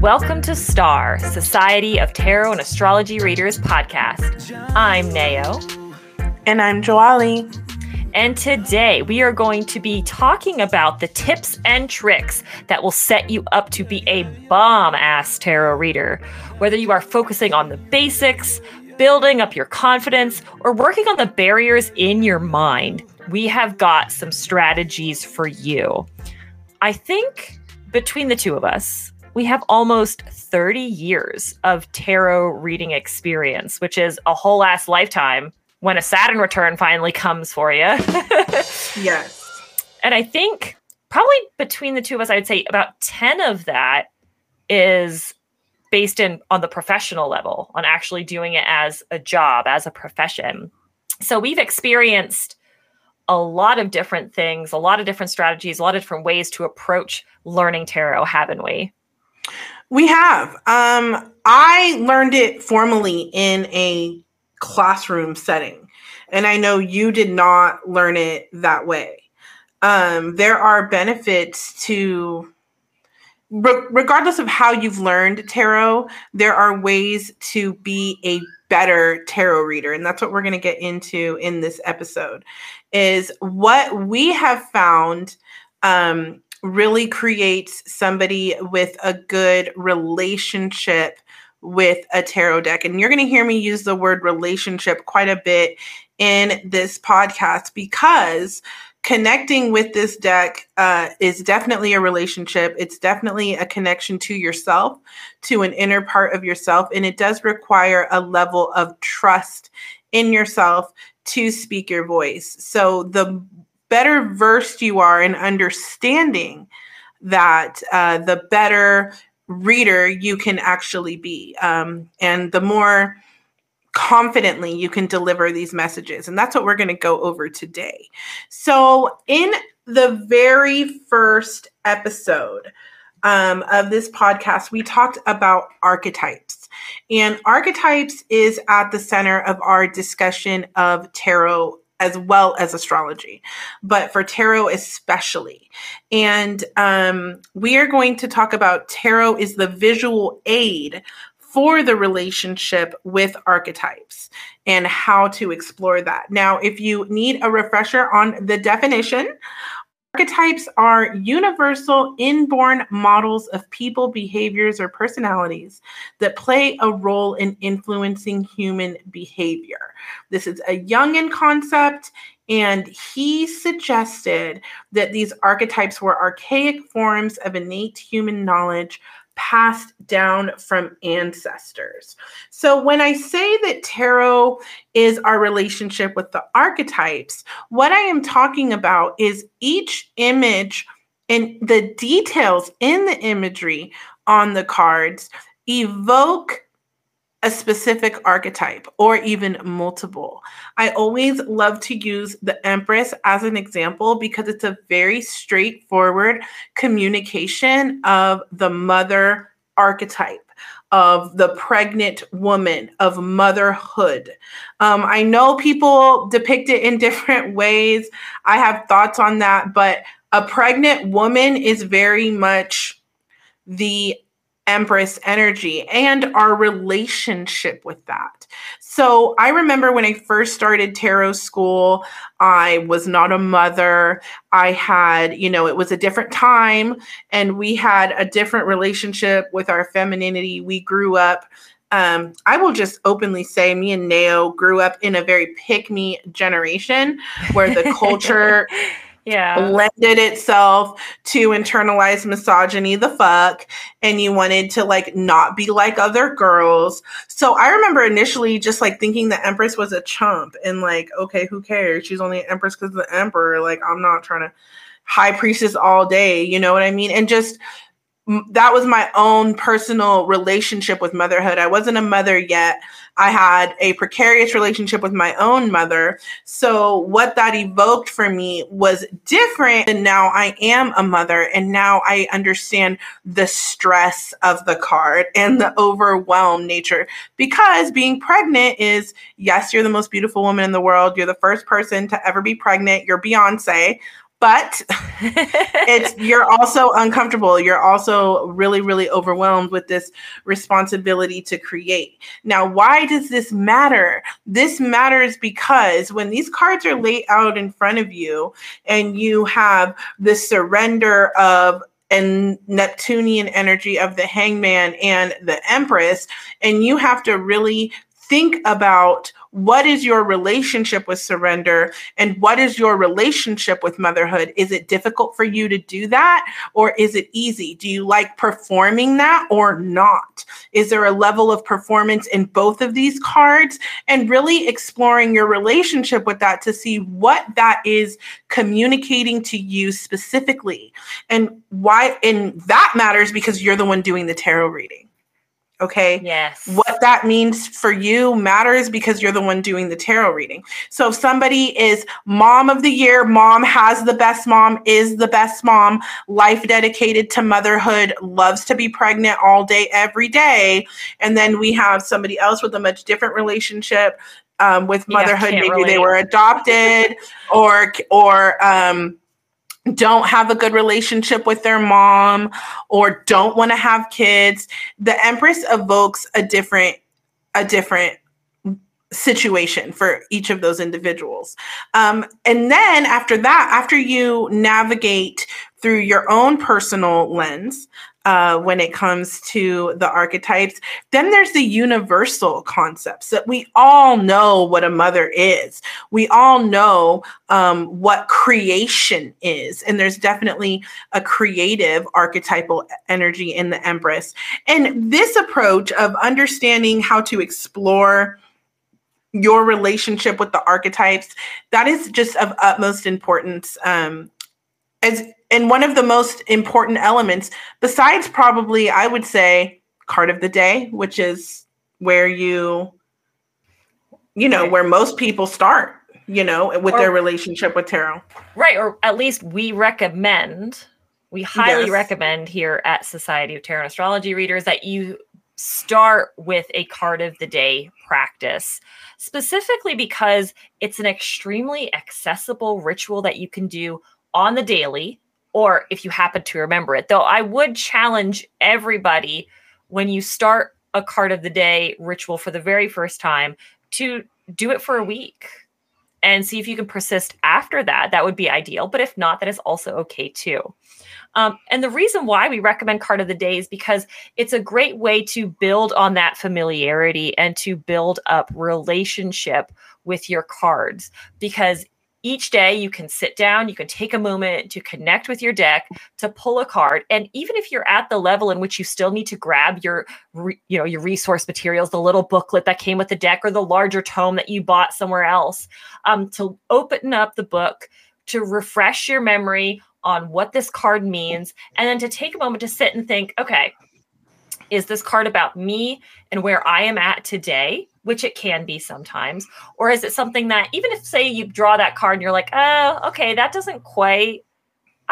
Welcome to STAR, Society of Tarot and Astrology Readers podcast. I'm Nao. And I'm Joaly. And today we are going to be talking about the tips and tricks that will set you up to be a bomb ass tarot reader. Whether you are focusing on the basics, building up your confidence, or working on the barriers in your mind, we have got some strategies for you. I think between the two of us, we have almost 30 years of tarot reading experience, which is a whole ass lifetime when a Saturn return finally comes for you. yes. And I think probably between the two of us, I would say about 10 of that is based in on the professional level, on actually doing it as a job, as a profession. So we've experienced a lot of different things, a lot of different strategies, a lot of different ways to approach learning tarot, haven't we? We have. Um, I learned it formally in a classroom setting, and I know you did not learn it that way. Um, there are benefits to, re- regardless of how you've learned tarot, there are ways to be a better tarot reader, and that's what we're going to get into in this episode. Is what we have found um, really creates somebody with a good relationship with a tarot deck. And you're going to hear me use the word relationship quite a bit in this podcast because connecting with this deck uh, is definitely a relationship. It's definitely a connection to yourself, to an inner part of yourself. And it does require a level of trust in yourself to speak your voice. So the better versed you are in understanding that, uh, the better reader you can actually be. Um, and the more confidently you can deliver these messages. And that's what we're going to go over today. So, in the very first episode um, of this podcast, we talked about archetypes. And archetypes is at the center of our discussion of tarot as well as astrology, but for tarot especially. And um, we are going to talk about tarot is the visual aid for the relationship with archetypes and how to explore that. Now, if you need a refresher on the definition, Archetypes are universal inborn models of people, behaviors, or personalities that play a role in influencing human behavior. This is a Jungian concept, and he suggested that these archetypes were archaic forms of innate human knowledge passed down from ancestors. So when I say that tarot is our relationship with the archetypes, what I am talking about is each image and the details in the imagery on the cards evoke a specific archetype or even multiple. I always love to use the Empress as an example because it's a very straightforward communication of the mother archetype. Of the pregnant woman, of motherhood. Um, I know people depict it in different ways. I have thoughts on that, but a pregnant woman is very much the Empress energy and our relationship with that. So I remember when I first started tarot school, I was not a mother. I had, you know, it was a different time and we had a different relationship with our femininity. We grew up um, I will just openly say, me and Nao grew up in a very pick me generation where the culture yeah. lended itself to internalized misogyny the fuck and you wanted to like not be like other girls. So i remember initially just like thinking the empress was a chump and like okay who cares? She's only an empress because the emperor. Like i'm not trying to high priestess all day you know what i mean? And just that was my own personal relationship with motherhood. I wasn't a mother yet. I had a precarious relationship with my own mother. So, what that evoked for me was different. And now I am a mother, and now I understand the stress of the card and the overwhelmed nature. Because being pregnant is, yes, you're the most beautiful woman in the world. You're the first person to ever be pregnant. You're Beyonce but it's you're also uncomfortable. You're also really really overwhelmed with this responsibility to create. Now why does this matter? This matters because when these cards are laid out in front of you and you have the surrender of and Neptunian energy of the hangman and the empress and you have to really think about what is your relationship with surrender and what is your relationship with motherhood? Is it difficult for you to do that or is it easy? Do you like performing that or not? Is there a level of performance in both of these cards? And really exploring your relationship with that to see what that is communicating to you specifically and why. And that matters because you're the one doing the tarot reading. Okay. Yes. What that means for you matters because you're the one doing the tarot reading. So if somebody is mom of the year, mom has the best mom, is the best mom, life dedicated to motherhood, loves to be pregnant all day, every day. And then we have somebody else with a much different relationship um, with motherhood. Yeah, Maybe relate. they were adopted or, or, um, don't have a good relationship with their mom or don't want to have kids the empress evokes a different a different situation for each of those individuals um, and then after that after you navigate through your own personal lens uh, when it comes to the archetypes. Then there's the universal concepts that we all know what a mother is. We all know um, what creation is. And there's definitely a creative archetypal energy in the Empress. And this approach of understanding how to explore your relationship with the archetypes that is just of utmost importance um, as and one of the most important elements, besides probably, I would say, card of the day, which is where you, you know, where most people start, you know, with or, their relationship with tarot. Right. Or at least we recommend, we highly yes. recommend here at Society of Tarot and Astrology Readers that you start with a card of the day practice, specifically because it's an extremely accessible ritual that you can do on the daily or if you happen to remember it. Though I would challenge everybody when you start a card of the day ritual for the very first time to do it for a week and see if you can persist after that. That would be ideal. But if not, that is also okay too. Um, and the reason why we recommend card of the day is because it's a great way to build on that familiarity and to build up relationship with your cards because each day you can sit down, you can take a moment to connect with your deck, to pull a card, and even if you're at the level in which you still need to grab your you know your resource materials, the little booklet that came with the deck or the larger tome that you bought somewhere else, um, to open up the book, to refresh your memory on what this card means, and then to take a moment to sit and think, okay, is this card about me and where I am at today? Which it can be sometimes? Or is it something that even if say you draw that card and you're like, oh, okay, that doesn't quite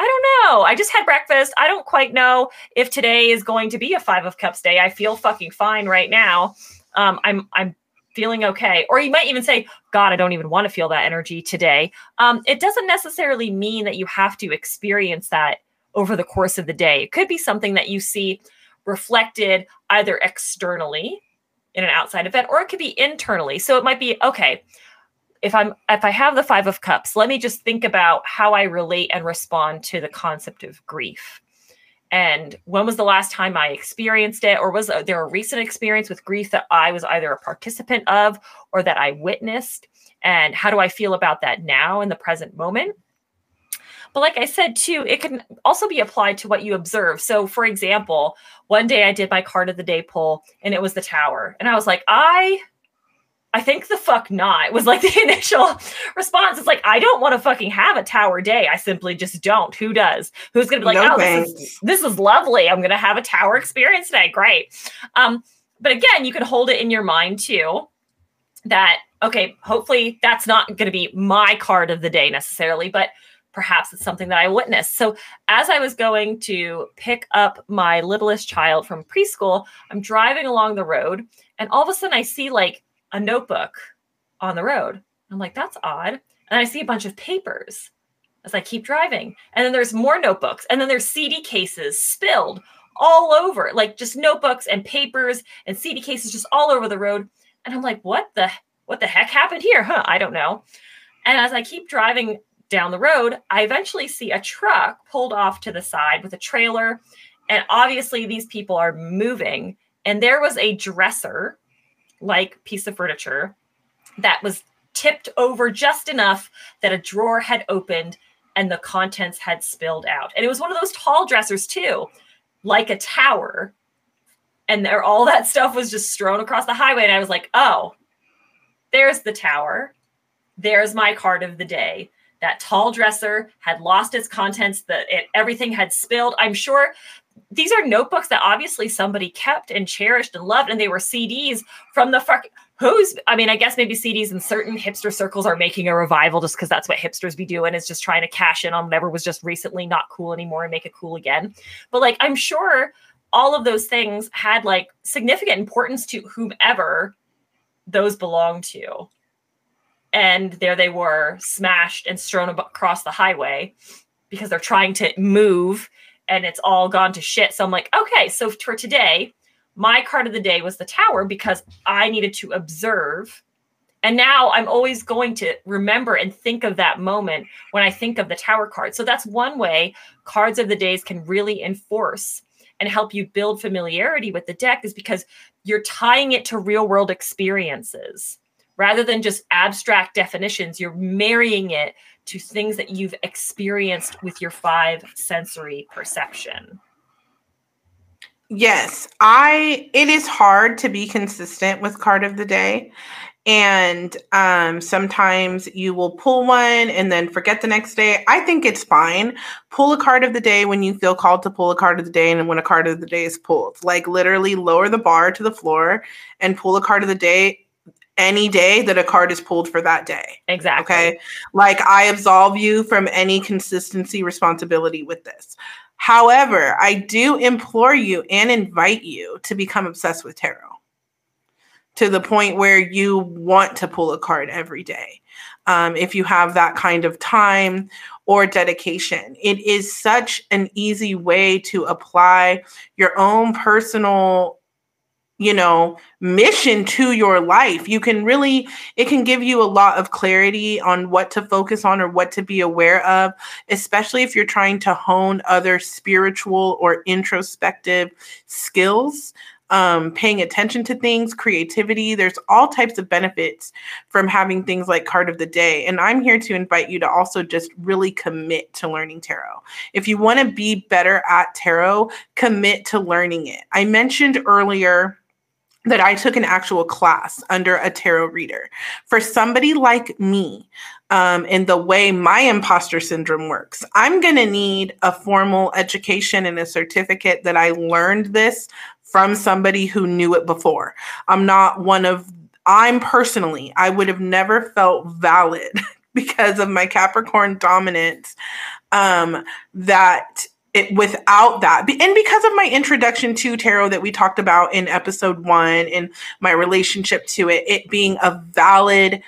I don't know. I just had breakfast. I don't quite know if today is going to be a 5 of cups day. I feel fucking fine right now. Um, I'm I'm feeling okay. Or you might even say, God, I don't even want to feel that energy today. Um, it doesn't necessarily mean that you have to experience that over the course of the day. It could be something that you see reflected either externally in an outside event or it could be internally. So it might be okay if i'm if i have the five of cups let me just think about how i relate and respond to the concept of grief. And when was the last time i experienced it or was there a recent experience with grief that i was either a participant of or that i witnessed? And how do i feel about that now in the present moment but like I said too, it can also be applied to what you observe. So for example, one day I did my card of the day pull and it was the tower. And I was like, I I think the fuck not. It was like the initial response. It's like, I don't want to fucking have a tower day. I simply just don't. Who does? Who's gonna be like, no oh, this is, this is lovely. I'm gonna have a tower experience today. Great. Um, but again, you can hold it in your mind too that okay, hopefully that's not gonna be my card of the day necessarily, but perhaps it's something that I witnessed. So as I was going to pick up my littlest child from preschool, I'm driving along the road and all of a sudden I see like a notebook on the road. I'm like, that's odd. And I see a bunch of papers. as I keep driving. And then there's more notebooks, and then there's CD cases spilled all over, like just notebooks and papers and CD cases just all over the road. And I'm like, what the what the heck happened here? Huh? I don't know. And as I keep driving down the road, I eventually see a truck pulled off to the side with a trailer. And obviously, these people are moving. And there was a dresser like piece of furniture that was tipped over just enough that a drawer had opened and the contents had spilled out. And it was one of those tall dressers, too, like a tower. And there, all that stuff was just strewn across the highway. And I was like, oh, there's the tower. There's my card of the day. That tall dresser had lost its contents, that it, everything had spilled. I'm sure these are notebooks that obviously somebody kept and cherished and loved, and they were CDs from the fuck. Who's, I mean, I guess maybe CDs in certain hipster circles are making a revival just because that's what hipsters be doing is just trying to cash in on whatever was just recently not cool anymore and make it cool again. But like, I'm sure all of those things had like significant importance to whomever those belonged to. And there they were, smashed and strewn across the highway because they're trying to move and it's all gone to shit. So I'm like, okay, so for today, my card of the day was the tower because I needed to observe. And now I'm always going to remember and think of that moment when I think of the tower card. So that's one way cards of the days can really enforce and help you build familiarity with the deck is because you're tying it to real world experiences rather than just abstract definitions. You're marrying it to things that you've experienced with your five sensory perception. Yes, I it is hard to be consistent with card of the day. And um, sometimes you will pull one and then forget the next day. I think it's fine. Pull a card of the day when you feel called to pull a card of the day and when a card of the day is pulled. Like literally lower the bar to the floor and pull a card of the day any day that a card is pulled for that day. Exactly. Okay. Like I absolve you from any consistency responsibility with this. However, I do implore you and invite you to become obsessed with tarot to the point where you want to pull a card every day. Um, if you have that kind of time or dedication, it is such an easy way to apply your own personal you know mission to your life you can really it can give you a lot of clarity on what to focus on or what to be aware of especially if you're trying to hone other spiritual or introspective skills um, paying attention to things, creativity. There's all types of benefits from having things like card of the day. And I'm here to invite you to also just really commit to learning tarot. If you want to be better at tarot, commit to learning it. I mentioned earlier that I took an actual class under a tarot reader. For somebody like me, um, in the way my imposter syndrome works, I'm going to need a formal education and a certificate that I learned this from somebody who knew it before. I'm not one of, I'm personally, I would have never felt valid because of my Capricorn dominance um, that it without that and because of my introduction to tarot that we talked about in episode one and my relationship to it it being a valid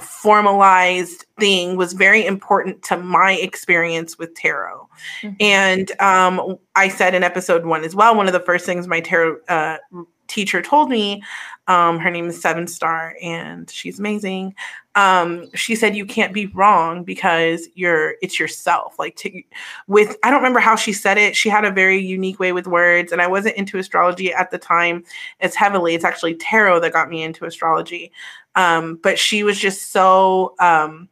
formalized thing was very important to my experience with tarot mm-hmm. and um, i said in episode one as well one of the first things my tarot uh, teacher told me um, her name is seven star and she's amazing. Um, she said you can't be wrong because you're it's yourself. Like to, with i don't remember how she said it. She had a very unique way with words and i wasn't into astrology at the time as heavily. It's actually tarot that got me into astrology. Um, but she was just so um,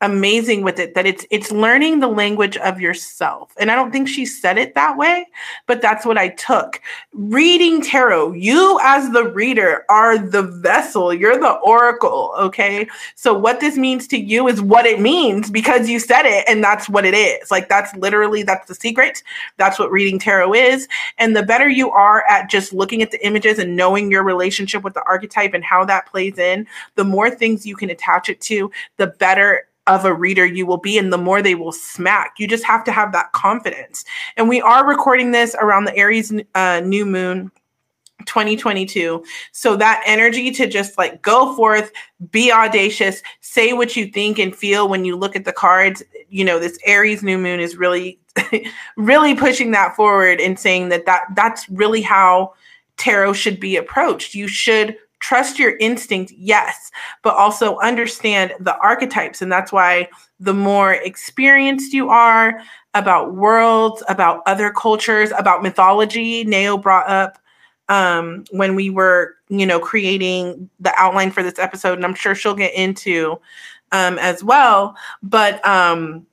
amazing with it that it's it's learning the language of yourself. And i don't think she said it that way but that's what i took. Reading tarot you as the reader are the vessel you're the oracle okay? So what this means to you is what it means because you said it and that's what it is. Like that's literally that's the secret. That's what reading tarot is. And the better you are at just looking at the images and knowing your relationship with the archetype and how that plays in the more things you can attach it to the better of a reader you will be and the more they will smack you just have to have that confidence and we are recording this around the aries uh, new moon 2022. So that energy to just like go forth, be audacious, say what you think and feel when you look at the cards. You know, this Aries new moon is really, really pushing that forward and saying that, that that's really how tarot should be approached. You should trust your instinct, yes, but also understand the archetypes. And that's why the more experienced you are about worlds, about other cultures, about mythology, Nao brought up um, when we were, you know, creating the outline for this episode, and I'm sure she'll get into um, as well. But um,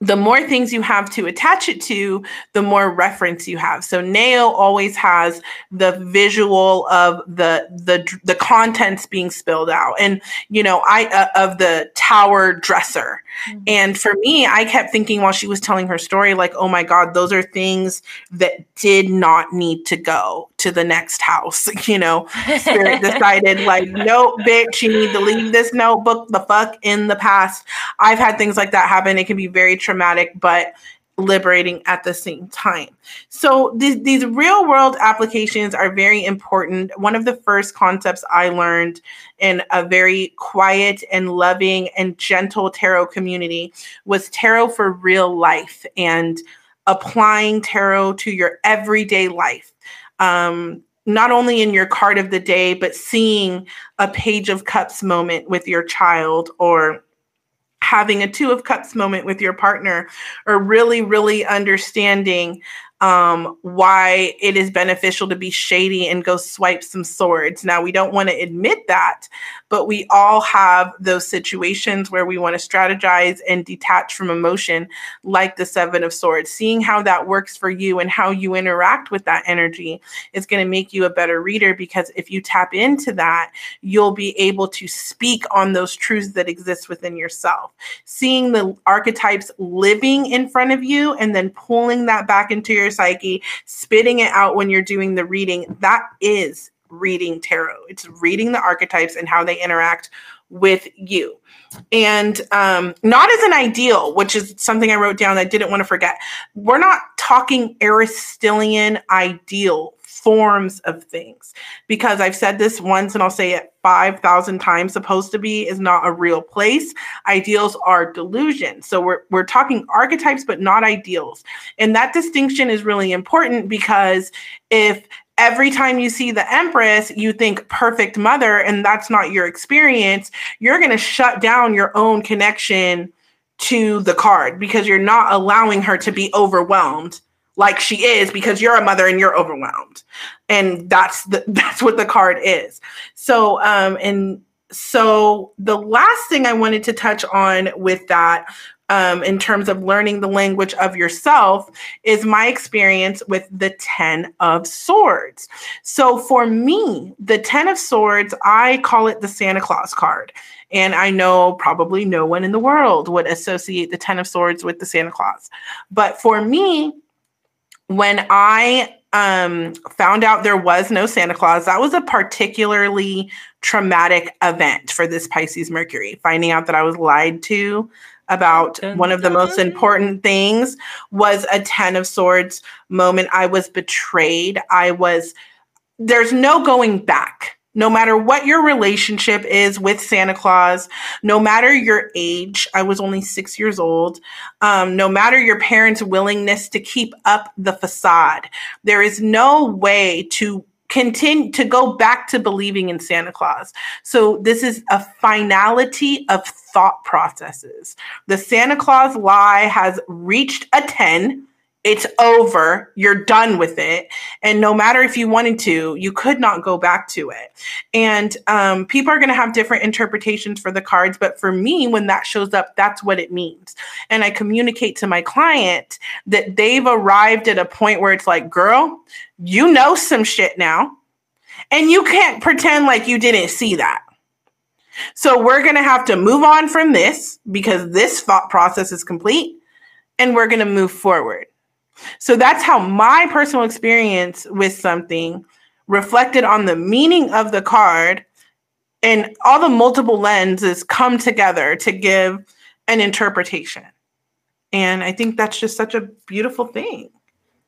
the more things you have to attach it to, the more reference you have. So Nao always has the visual of the the the contents being spilled out, and you know, I uh, of the tower dresser. Mm-hmm. And for me, I kept thinking while she was telling her story, like, oh my god, those are things that did not need to go to the next house. You know, Spirit decided, like, no, bitch, you need to leave this notebook the fuck in the past. I've had things like that happen. It can be very traumatic, but liberating at the same time. So these, real world applications are very important. One of the first concepts I learned in a very quiet and loving and gentle tarot community was tarot for real life and applying tarot to your everyday life. Um, not only in your card of the day, but seeing a page of cups moment with your child or having a two of cups moment with your partner or really really understanding um, why it is beneficial to be shady and go swipe some swords. Now, we don't want to admit that, but we all have those situations where we want to strategize and detach from emotion, like the Seven of Swords. Seeing how that works for you and how you interact with that energy is going to make you a better reader because if you tap into that, you'll be able to speak on those truths that exist within yourself. Seeing the archetypes living in front of you and then pulling that back into your your psyche, spitting it out when you're doing the reading. That is reading tarot. It's reading the archetypes and how they interact with you. And um, not as an ideal, which is something I wrote down I didn't want to forget. We're not talking Aristotelian ideal forms of things because I've said this once and I'll say it 5,000 times supposed to be is not a real place. Ideals are delusions. So we're, we're talking archetypes, but not ideals. And that distinction is really important because if every time you see the Empress, you think perfect mother, and that's not your experience, you're going to shut down your own connection to the card because you're not allowing her to be overwhelmed like she is because you're a mother and you're overwhelmed. And that's the that's what the card is. So um and so the last thing i wanted to touch on with that um, in terms of learning the language of yourself is my experience with the 10 of swords. So for me, the 10 of swords, I call it the Santa Claus card. And I know probably no one in the world would associate the 10 of swords with the Santa Claus. But for me, when I um, found out there was no Santa Claus, that was a particularly traumatic event for this Pisces Mercury. Finding out that I was lied to about one of the most important things was a 10 of swords moment. I was betrayed. I was, there's no going back no matter what your relationship is with Santa Claus, no matter your age, I was only six years old, um, no matter your parents' willingness to keep up the facade, there is no way to continue to go back to believing in Santa Claus. So this is a finality of thought processes. The Santa Claus lie has reached a 10 it's over. You're done with it. And no matter if you wanted to, you could not go back to it. And um, people are going to have different interpretations for the cards. But for me, when that shows up, that's what it means. And I communicate to my client that they've arrived at a point where it's like, girl, you know some shit now. And you can't pretend like you didn't see that. So we're going to have to move on from this because this thought process is complete and we're going to move forward. So that's how my personal experience with something reflected on the meaning of the card and all the multiple lenses come together to give an interpretation. And I think that's just such a beautiful thing.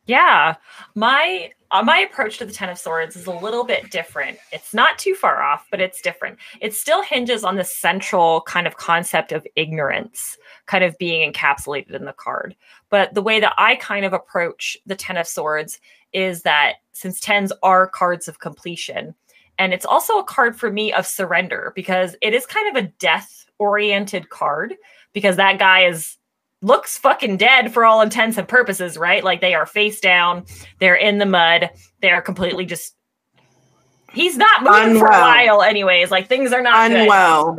Yeah. My uh, my approach to the Ten of Swords is a little bit different. It's not too far off, but it's different. It still hinges on the central kind of concept of ignorance, kind of being encapsulated in the card. But the way that I kind of approach the Ten of Swords is that since tens are cards of completion, and it's also a card for me of surrender because it is kind of a death oriented card because that guy is looks fucking dead for all intents and purposes, right? Like they are face down, they're in the mud, they're completely just he's not moving unwell. for a while anyways. Like things are not unwell.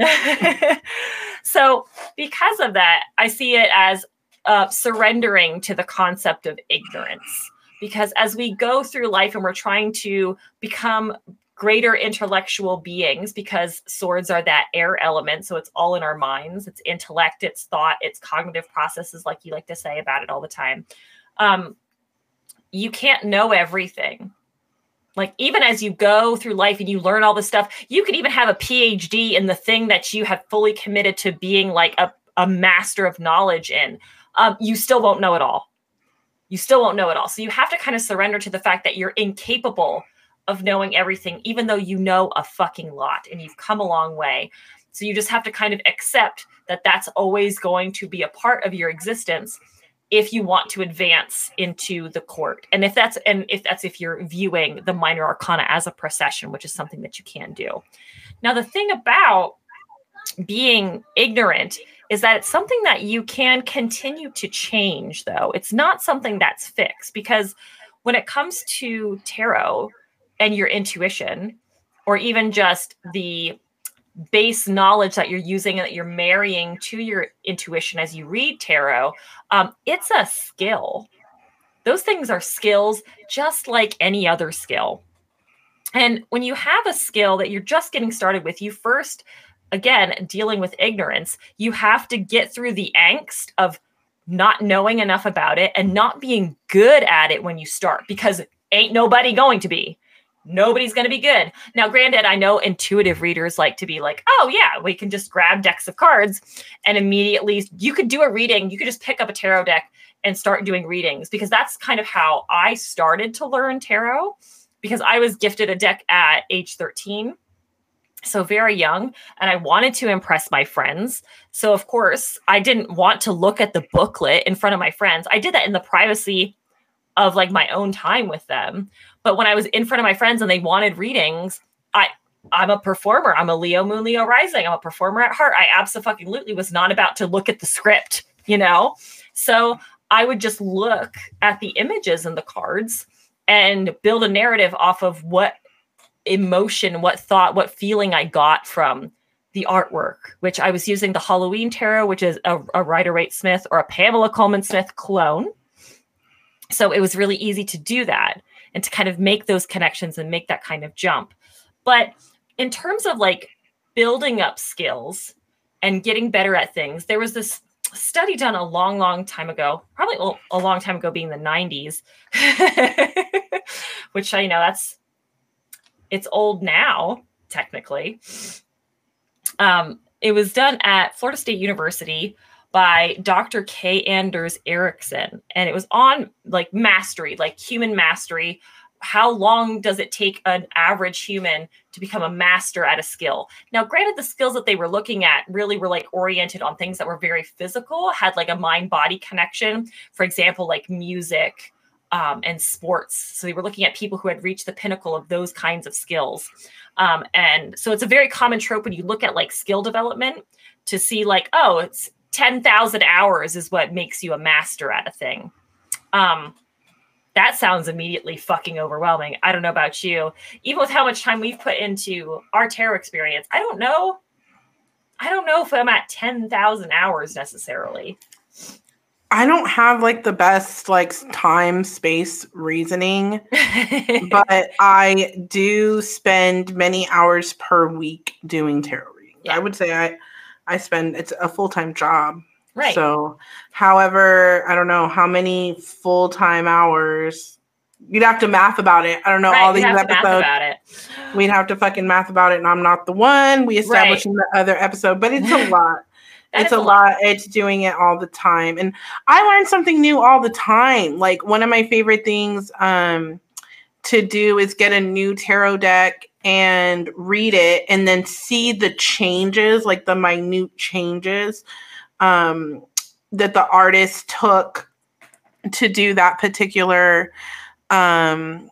so because of that, I see it as uh, surrendering to the concept of ignorance. Because as we go through life and we're trying to become greater intellectual beings because swords are that air element. So it's all in our minds. It's intellect, it's thought, it's cognitive processes, like you like to say about it all the time. Um, you can't know everything. Like, even as you go through life and you learn all this stuff, you could even have a PhD in the thing that you have fully committed to being like a, a master of knowledge in. Um, you still won't know it all. You still won't know it all. So you have to kind of surrender to the fact that you're incapable of knowing everything, even though you know a fucking lot and you've come a long way. So you just have to kind of accept that that's always going to be a part of your existence if you want to advance into the court. And if that's and if that's if you're viewing the minor arcana as a procession, which is something that you can do. Now the thing about being ignorant is that it's something that you can continue to change though. It's not something that's fixed because when it comes to tarot, and your intuition, or even just the base knowledge that you're using and that you're marrying to your intuition as you read tarot, um, it's a skill. Those things are skills just like any other skill. And when you have a skill that you're just getting started with, you first, again, dealing with ignorance, you have to get through the angst of not knowing enough about it and not being good at it when you start because ain't nobody going to be nobody's going to be good. Now, granted, I know intuitive readers like to be like, oh, yeah, we can just grab decks of cards and immediately you could do a reading. You could just pick up a tarot deck and start doing readings because that's kind of how I started to learn tarot because I was gifted a deck at age 13. So very young, and I wanted to impress my friends. So, of course, I didn't want to look at the booklet in front of my friends. I did that in the privacy of like my own time with them. But when I was in front of my friends and they wanted readings, I I'm a performer. I'm a Leo Moon Leo Rising. I'm a performer at heart. I absolutely was not about to look at the script, you know? So I would just look at the images and the cards and build a narrative off of what emotion, what thought, what feeling I got from the artwork, which I was using the Halloween Tarot, which is a, a Rider Waite Smith or a Pamela Colman Smith clone. So it was really easy to do that and to kind of make those connections and make that kind of jump. But in terms of like building up skills and getting better at things, there was this study done a long, long time ago, probably a long time ago, being the 90s, which I know that's it's old now, technically. Um, it was done at Florida State University by Dr. K. Anders Ericsson. And it was on like mastery, like human mastery. How long does it take an average human to become a master at a skill? Now, granted, the skills that they were looking at really were like oriented on things that were very physical, had like a mind body connection. For example, like music, um, and sports. So they were looking at people who had reached the pinnacle of those kinds of skills. Um, and so it's a very common trope when you look at like skill development to see like, oh, it's 10,000 hours is what makes you a master at a thing. Um, that sounds immediately fucking overwhelming. I don't know about you. Even with how much time we've put into our tarot experience, I don't know. I don't know if I'm at 10,000 hours necessarily. I don't have like the best like time space reasoning, but I do spend many hours per week doing tarot readings. Yeah. I would say I I spend it's a full time job. Right. So, however, I don't know how many full time hours. You'd have to math about it. I don't know right, all these episodes. We'd have to fucking math about it, and I'm not the one. We established right. in the other episode, but it's a lot. It's a lot. lot. It's doing it all the time, and I learn something new all the time. Like one of my favorite things um, to do is get a new tarot deck and read it and then see the changes, like the minute changes um, that the artist took to do that particular um,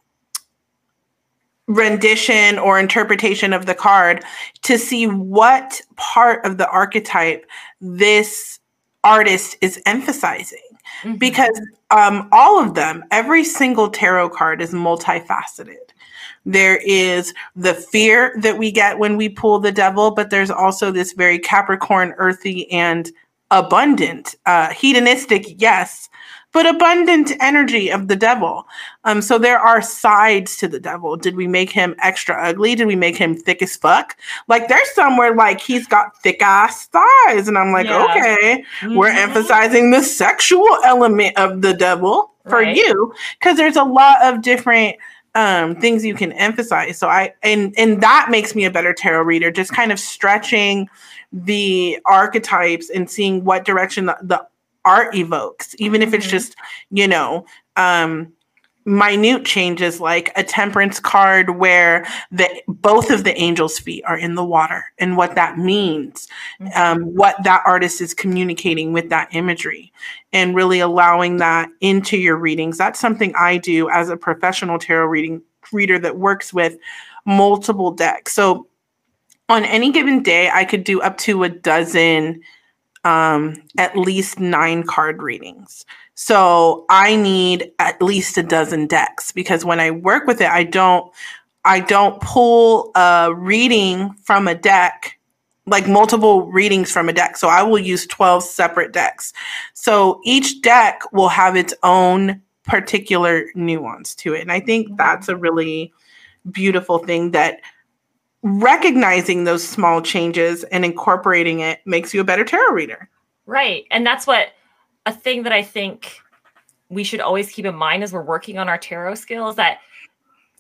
rendition or interpretation of the card to see what part of the archetype this artist is emphasizing. Mm-hmm. Because um, all of them, every single tarot card is multifaceted. There is the fear that we get when we pull the devil, but there's also this very Capricorn, earthy, and abundant, uh, hedonistic, yes, but abundant energy of the devil. Um, so there are sides to the devil. Did we make him extra ugly? Did we make him thick as fuck? Like there's somewhere like he's got thick ass thighs, and I'm like, yeah. okay, mm-hmm. we're emphasizing the sexual element of the devil for right. you because there's a lot of different um things you can emphasize so i and and that makes me a better tarot reader just kind of stretching the archetypes and seeing what direction the, the art evokes, even if it's mm-hmm. just, you know, um, minute changes like a temperance card where the both of the angels feet are in the water and what that means mm-hmm. um, what that artist is communicating with that imagery and really allowing that into your readings that's something i do as a professional tarot reading reader that works with multiple decks so on any given day i could do up to a dozen um, at least nine card readings. So I need at least a dozen decks because when I work with it, I don't I don't pull a reading from a deck like multiple readings from a deck. So I will use 12 separate decks. So each deck will have its own particular nuance to it. And I think mm-hmm. that's a really beautiful thing that recognizing those small changes and incorporating it makes you a better tarot reader. Right. And that's what a thing that I think we should always keep in mind as we're working on our tarot skills that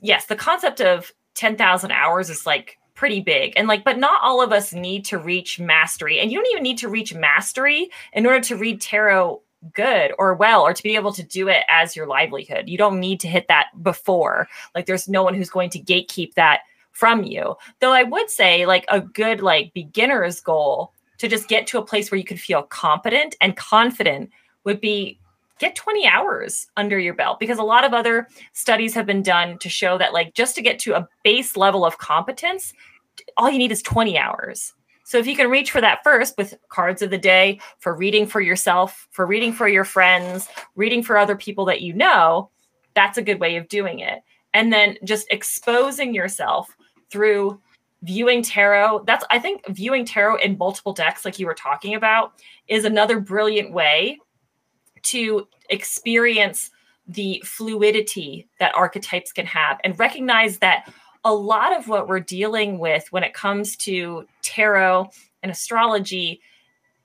yes, the concept of 10,000 hours is like pretty big and like but not all of us need to reach mastery and you don't even need to reach mastery in order to read tarot good or well or to be able to do it as your livelihood. You don't need to hit that before. Like there's no one who's going to gatekeep that from you. Though I would say like a good like beginner's goal to just get to a place where you could feel competent and confident would be get 20 hours under your belt because a lot of other studies have been done to show that like just to get to a base level of competence all you need is 20 hours so if you can reach for that first with cards of the day for reading for yourself for reading for your friends reading for other people that you know that's a good way of doing it and then just exposing yourself through viewing tarot. That's i think viewing tarot in multiple decks like you were talking about is another brilliant way to experience the fluidity that archetypes can have and recognize that a lot of what we're dealing with when it comes to tarot and astrology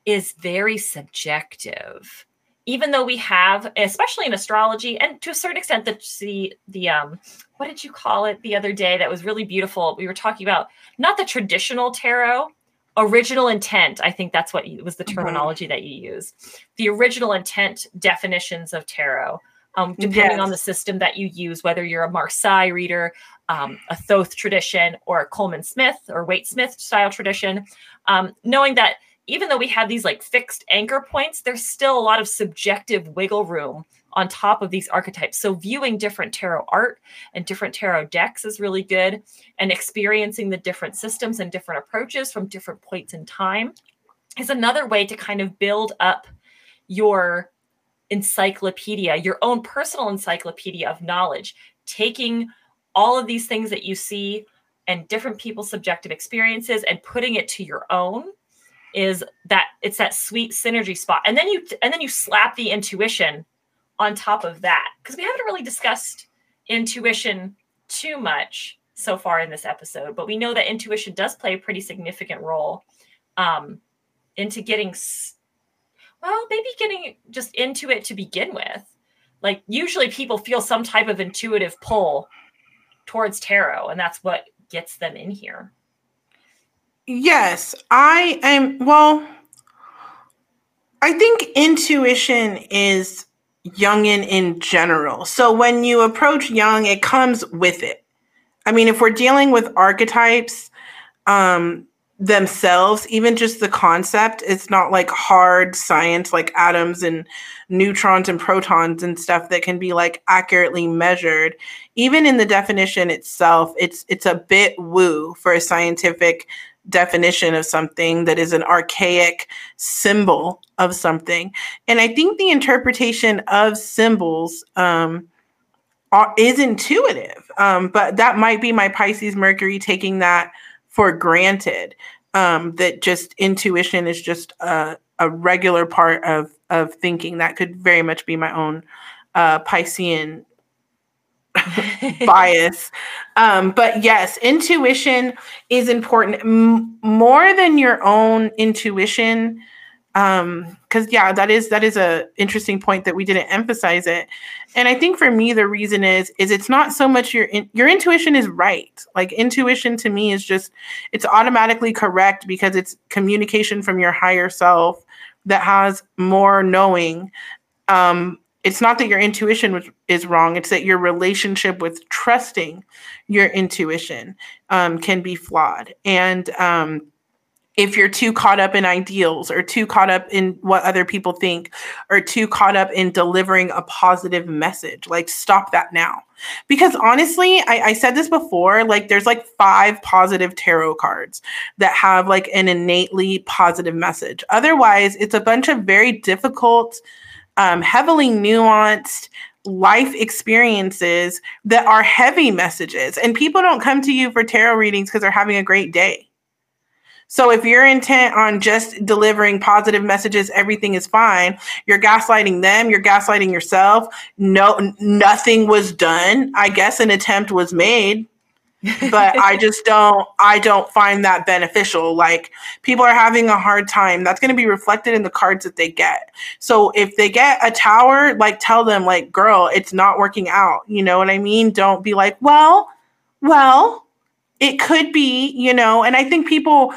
is very subjective even though we have especially in astrology and to a certain extent the the, the um what did you call it the other day that was really beautiful? We were talking about not the traditional tarot original intent. I think that's what you, was the terminology that you use the original intent definitions of tarot um, depending yes. on the system that you use whether you're a marseille reader um, a thoth tradition or a colman smith or waite smith style tradition um, knowing that even though we have these like fixed anchor points, there's still a lot of subjective wiggle room on top of these archetypes. So viewing different tarot art and different tarot decks is really good and experiencing the different systems and different approaches from different points in time is another way to kind of build up your encyclopedia, your own personal encyclopedia of knowledge, taking all of these things that you see and different people's subjective experiences and putting it to your own is that it's that sweet synergy spot. And then you and then you slap the intuition on top of that. Because we haven't really discussed intuition too much so far in this episode but we know that intuition does play a pretty significant role um, into getting well maybe getting just into it to begin with. Like usually people feel some type of intuitive pull towards tarot and that's what gets them in here Yes, I am. Well, I think intuition is Jungian in general. So when you approach Jung, it comes with it. I mean, if we're dealing with archetypes um, themselves, even just the concept, it's not like hard science like atoms and neutrons and protons and stuff that can be like accurately measured. Even in the definition itself, it's it's a bit woo for a scientific definition of something that is an archaic symbol of something. And I think the interpretation of symbols um, are, is intuitive, um, but that might be my Pisces Mercury taking that for granted. Um, that just intuition is just a, a regular part of of thinking. That could very much be my own uh, Piscean bias. Um, but yes, intuition is important M- more than your own intuition. Um, because yeah, that is that is a interesting point that we didn't emphasize it. And I think for me, the reason is is it's not so much your in, your intuition is right. Like intuition to me is just it's automatically correct because it's communication from your higher self that has more knowing um it's not that your intuition is wrong it's that your relationship with trusting your intuition um, can be flawed. And um, if you're too caught up in ideals or too caught up in what other people think or too caught up in delivering a positive message like stop that now. Because honestly I, I said this before like there's like five positive tarot cards that have like an innately positive message. Otherwise it's a bunch of very difficult um, heavily nuanced life experiences that are heavy messages. And people don't come to you for tarot readings because they're having a great day. So if you're intent on just delivering positive messages, everything is fine. You're gaslighting them, you're gaslighting yourself. No nothing was done. I guess an attempt was made but I just don't I don't find that beneficial. Like people are having a hard time. That's going to be reflected in the cards that they get. So if they get a tower, like tell them like girl, it's not working out. You know what I mean? Don't be like, "Well, well, it could be, you know." And I think people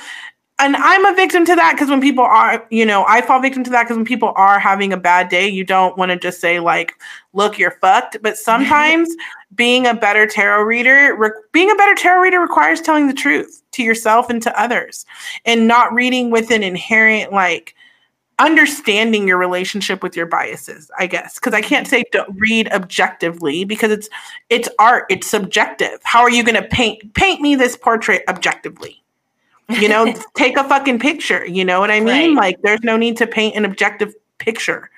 and I'm a victim to that because when people are, you know, I fall victim to that because when people are having a bad day, you don't want to just say like, "Look, you're fucked." But sometimes being a better tarot reader, re- being a better tarot reader requires telling the truth to yourself and to others, and not reading with an inherent like understanding your relationship with your biases. I guess because I can't say don't read objectively because it's it's art, it's subjective. How are you going to paint paint me this portrait objectively? you know take a fucking picture you know what i mean right. like there's no need to paint an objective picture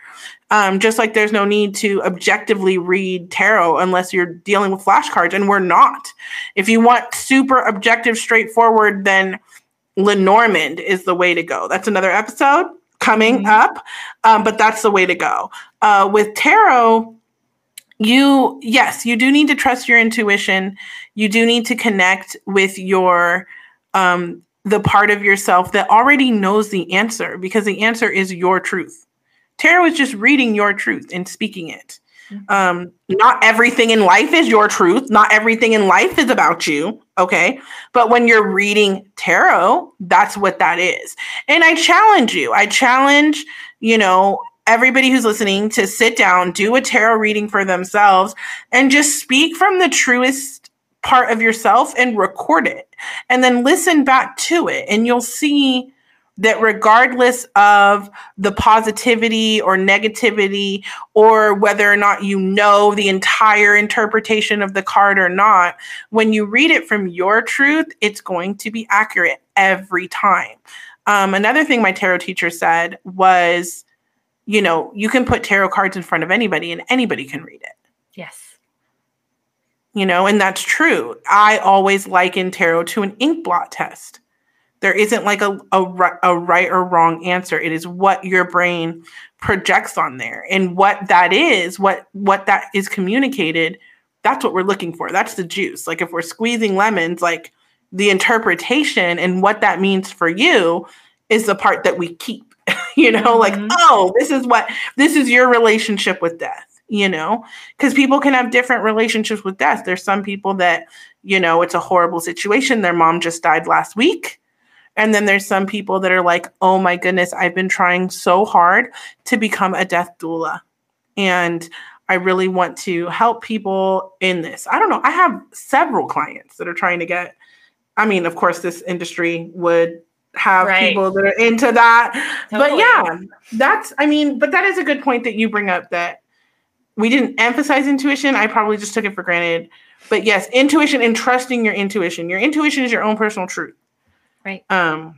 um, just like there's no need to objectively read tarot unless you're dealing with flashcards and we're not if you want super objective straightforward then lenormand is the way to go that's another episode coming mm-hmm. up um, but that's the way to go uh, with tarot you yes you do need to trust your intuition you do need to connect with your um, the part of yourself that already knows the answer because the answer is your truth. Tarot is just reading your truth and speaking it. Mm-hmm. Um, not everything in life is your truth. Not everything in life is about you. Okay. But when you're reading tarot, that's what that is. And I challenge you, I challenge, you know, everybody who's listening to sit down, do a tarot reading for themselves, and just speak from the truest part of yourself and record it and then listen back to it and you'll see that regardless of the positivity or negativity or whether or not you know the entire interpretation of the card or not when you read it from your truth it's going to be accurate every time um, another thing my tarot teacher said was you know you can put tarot cards in front of anybody and anybody can read it yes you know, and that's true. I always liken tarot to an ink blot test. There isn't like a, a, a right or wrong answer. It is what your brain projects on there. And what that is, what what that is communicated, that's what we're looking for. That's the juice. Like if we're squeezing lemons, like the interpretation and what that means for you is the part that we keep. you know, mm-hmm. like, oh, this is what this is your relationship with death you know, because people can have different relationships with death. There's some people that, you know, it's a horrible situation. Their mom just died last week. And then there's some people that are like, oh my goodness, I've been trying so hard to become a death doula. And I really want to help people in this. I don't know. I have several clients that are trying to get, I mean, of course, this industry would have right. people that are into that. Totally. But yeah, that's, I mean, but that is a good point that you bring up that we didn't emphasize intuition. I probably just took it for granted. But yes, intuition and trusting your intuition. Your intuition is your own personal truth. Right. Um,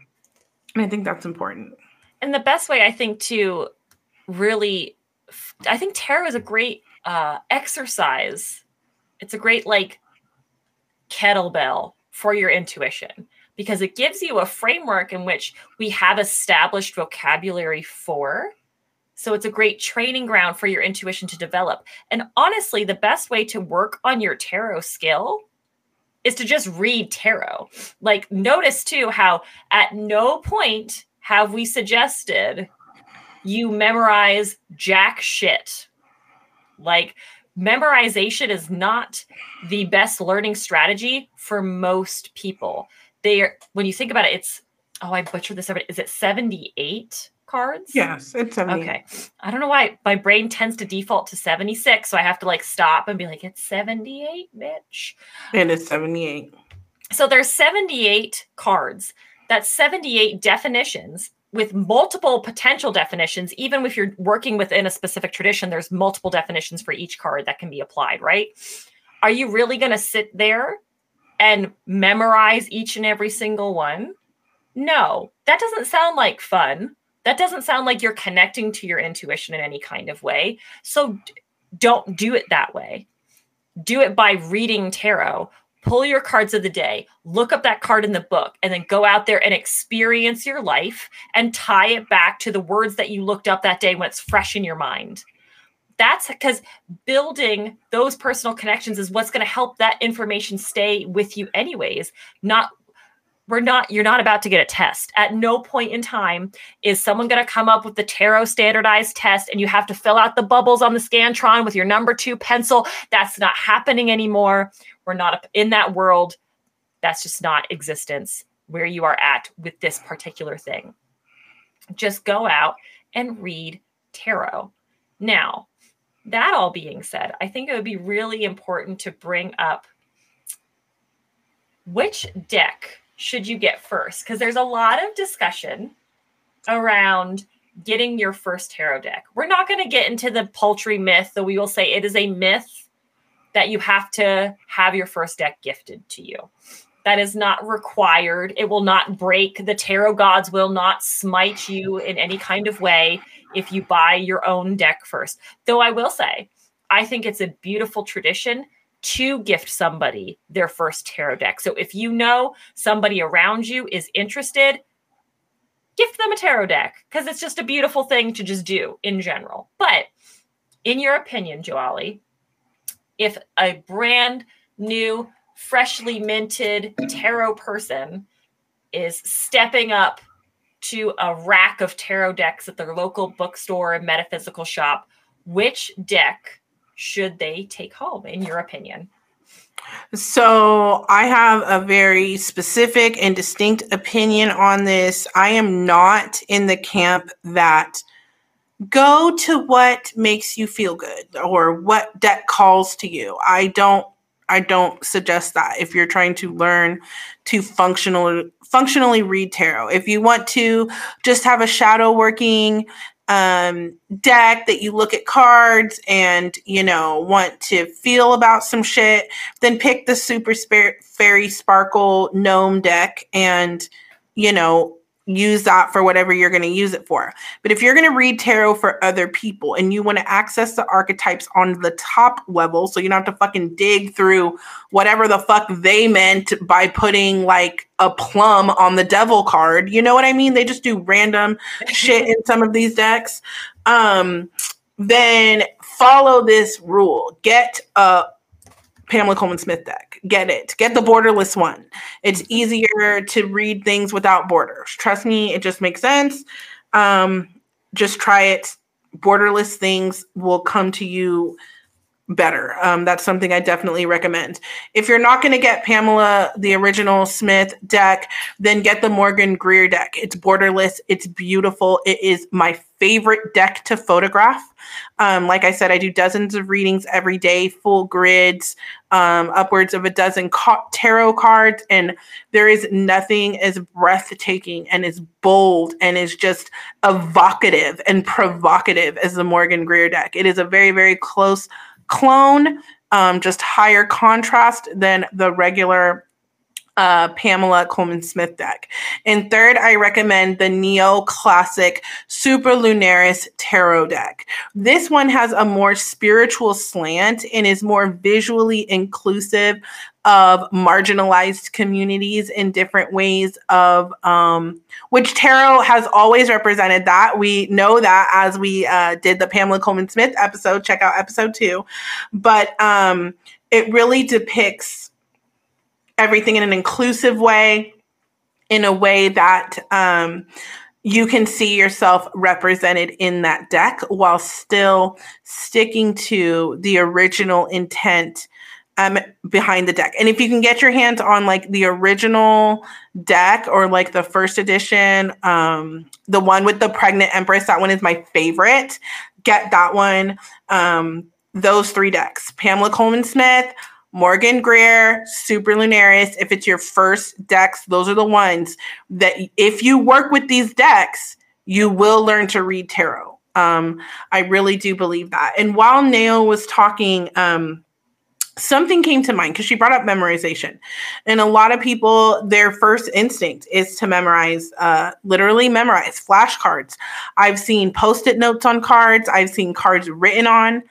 and I think that's important. And the best way I think to really I think tarot is a great uh exercise. It's a great like kettlebell for your intuition because it gives you a framework in which we have established vocabulary for. So it's a great training ground for your intuition to develop. And honestly, the best way to work on your tarot skill is to just read tarot. Like, notice too how at no point have we suggested you memorize jack shit. Like, memorization is not the best learning strategy for most people. They are, when you think about it, it's, oh, I butchered this. Is it 78? Cards? Yes, it's 78. Okay. I don't know why my brain tends to default to 76, so I have to like stop and be like, it's 78, bitch. And It is 78. So there's 78 cards. That's 78 definitions with multiple potential definitions. Even if you're working within a specific tradition, there's multiple definitions for each card that can be applied, right? Are you really going to sit there and memorize each and every single one? No, that doesn't sound like fun that doesn't sound like you're connecting to your intuition in any kind of way. So don't do it that way. Do it by reading tarot. Pull your cards of the day, look up that card in the book, and then go out there and experience your life and tie it back to the words that you looked up that day when it's fresh in your mind. That's because building those personal connections is what's going to help that information stay with you, anyways, not we're not you're not about to get a test. At no point in time is someone going to come up with the tarot standardized test and you have to fill out the bubbles on the scantron with your number two pencil. That's not happening anymore. We're not in that world that's just not existence where you are at with this particular thing. Just go out and read tarot. Now that all being said i think it would be really important to bring up which deck should you get first? Because there's a lot of discussion around getting your first tarot deck. We're not going to get into the paltry myth, though we will say it is a myth that you have to have your first deck gifted to you. That is not required. It will not break. The tarot gods will not smite you in any kind of way if you buy your own deck first. Though I will say, I think it's a beautiful tradition to gift somebody their first tarot deck. So if you know somebody around you is interested, gift them a tarot deck because it's just a beautiful thing to just do in general. But in your opinion, Joaly, if a brand new, freshly minted tarot person is stepping up to a rack of tarot decks at their local bookstore and metaphysical shop, which deck should they take home, in your opinion? So, I have a very specific and distinct opinion on this. I am not in the camp that go to what makes you feel good or what deck calls to you. I don't I don't suggest that if you're trying to learn to functionally functionally read tarot. If you want to just have a shadow working um, deck that you look at cards and you know want to feel about some shit, then pick the Super Spirit Fairy Sparkle Gnome deck and you know use that for whatever you're going to use it for. But if you're going to read tarot for other people and you want to access the archetypes on the top level, so you don't have to fucking dig through whatever the fuck they meant by putting like a plum on the devil card, you know what I mean? They just do random shit in some of these decks. Um, then follow this rule. Get a Pamela Colman Smith deck. Get it. Get the borderless one. It's easier to read things without borders. Trust me, it just makes sense. Um, just try it. Borderless things will come to you better. Um, that's something I definitely recommend. If you're not going to get Pamela, the original Smith deck, then get the Morgan Greer deck. It's borderless, it's beautiful. It is my favorite deck to photograph. Um, like I said, I do dozens of readings every day, full grids, um, upwards of a dozen ca- tarot cards, and there is nothing as breathtaking and as bold and as just evocative and provocative as the Morgan Greer deck. It is a very, very close clone, um, just higher contrast than the regular uh, Pamela Colman Smith deck. And third, I recommend the Neo Classic Super Lunaris Tarot deck. This one has a more spiritual slant and is more visually inclusive of marginalized communities in different ways of um, which tarot has always represented that we know that as we uh, did the pamela colman smith episode check out episode two but um, it really depicts everything in an inclusive way in a way that um, you can see yourself represented in that deck while still sticking to the original intent um, behind the deck. And if you can get your hands on like the original deck or like the first edition, um, the one with the pregnant empress, that one is my favorite. Get that one. Um, those three decks Pamela Colman Smith, Morgan Greer, Super Lunaris. If it's your first decks, those are the ones that if you work with these decks, you will learn to read tarot. Um, I really do believe that. And while Nao was talking, um, something came to mind because she brought up memorization. And a lot of people their first instinct is to memorize uh, literally memorize flashcards. I've seen post-it notes on cards. I've seen cards written on.